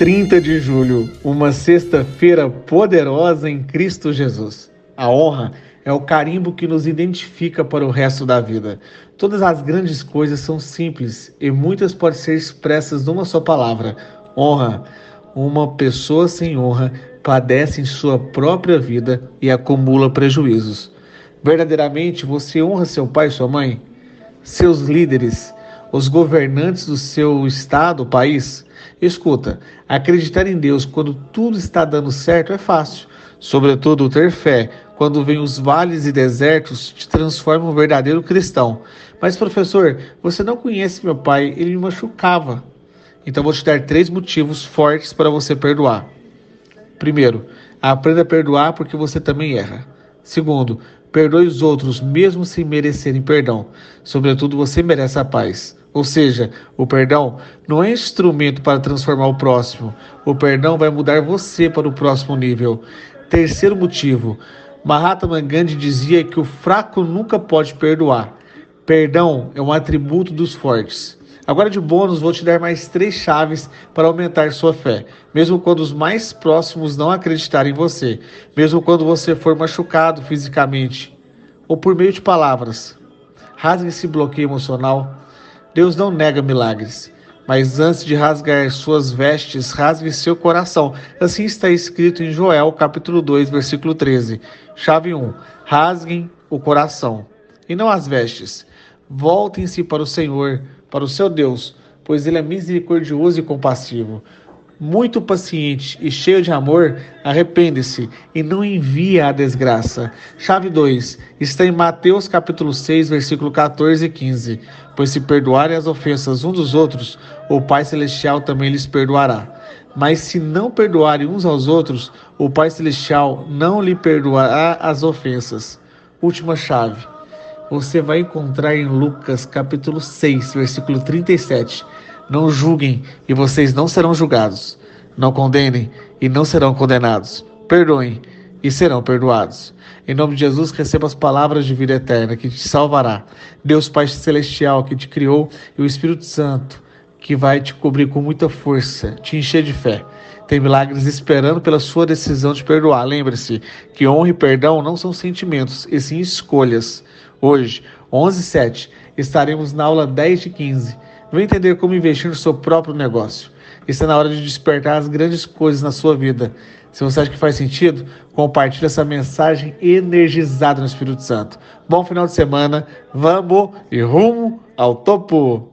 30 de julho, uma sexta-feira poderosa em Cristo Jesus. A honra é o carimbo que nos identifica para o resto da vida. Todas as grandes coisas são simples e muitas podem ser expressas numa só palavra: honra. Uma pessoa sem honra padece em sua própria vida e acumula prejuízos. Verdadeiramente, você honra seu pai e sua mãe, seus líderes, os governantes do seu estado, país? Escuta, acreditar em Deus quando tudo está dando certo é fácil. Sobretudo ter fé quando vem os vales e desertos te transforma um verdadeiro cristão. Mas professor, você não conhece meu pai, ele me machucava. Então vou te dar três motivos fortes para você perdoar. Primeiro, aprenda a perdoar porque você também erra. Segundo, perdoe os outros mesmo sem merecerem perdão. Sobretudo você merece a paz. Ou seja, o perdão não é instrumento para transformar o próximo. O perdão vai mudar você para o próximo nível. Terceiro motivo: Mahatma Gandhi dizia que o fraco nunca pode perdoar. Perdão é um atributo dos fortes. Agora, de bônus, vou te dar mais três chaves para aumentar sua fé, mesmo quando os mais próximos não acreditarem em você, mesmo quando você for machucado fisicamente ou por meio de palavras. Rasgue esse bloqueio emocional Deus não nega milagres, mas antes de rasgar suas vestes, rasgue seu coração. Assim está escrito em Joel, capítulo 2, versículo 13. Chave 1. Rasguem o coração, e não as vestes. Voltem-se para o Senhor, para o seu Deus, pois ele é misericordioso e compassivo muito paciente e cheio de amor, arrepende-se e não envia a desgraça. Chave 2 está em Mateus capítulo 6, versículo 14 e 15. Pois se perdoarem as ofensas uns dos outros, o Pai celestial também lhes perdoará. Mas se não perdoarem uns aos outros, o Pai celestial não lhe perdoará as ofensas. Última chave. Você vai encontrar em Lucas capítulo 6, versículo 37 não julguem e vocês não serão julgados. Não condenem e não serão condenados. Perdoem e serão perdoados. Em nome de Jesus, receba as palavras de vida eterna que te salvará. Deus Pai Celestial que te criou e o Espírito Santo que vai te cobrir com muita força, te encher de fé. Tem milagres esperando pela sua decisão de perdoar. Lembre-se que honra e perdão não são sentimentos, e sim escolhas. Hoje, 11:07, estaremos na aula 10 de 15 Vem entender como investir no seu próprio negócio. Está na hora de despertar as grandes coisas na sua vida. Se você acha que faz sentido, compartilhe essa mensagem energizada no Espírito Santo. Bom final de semana, vamos e rumo ao topo!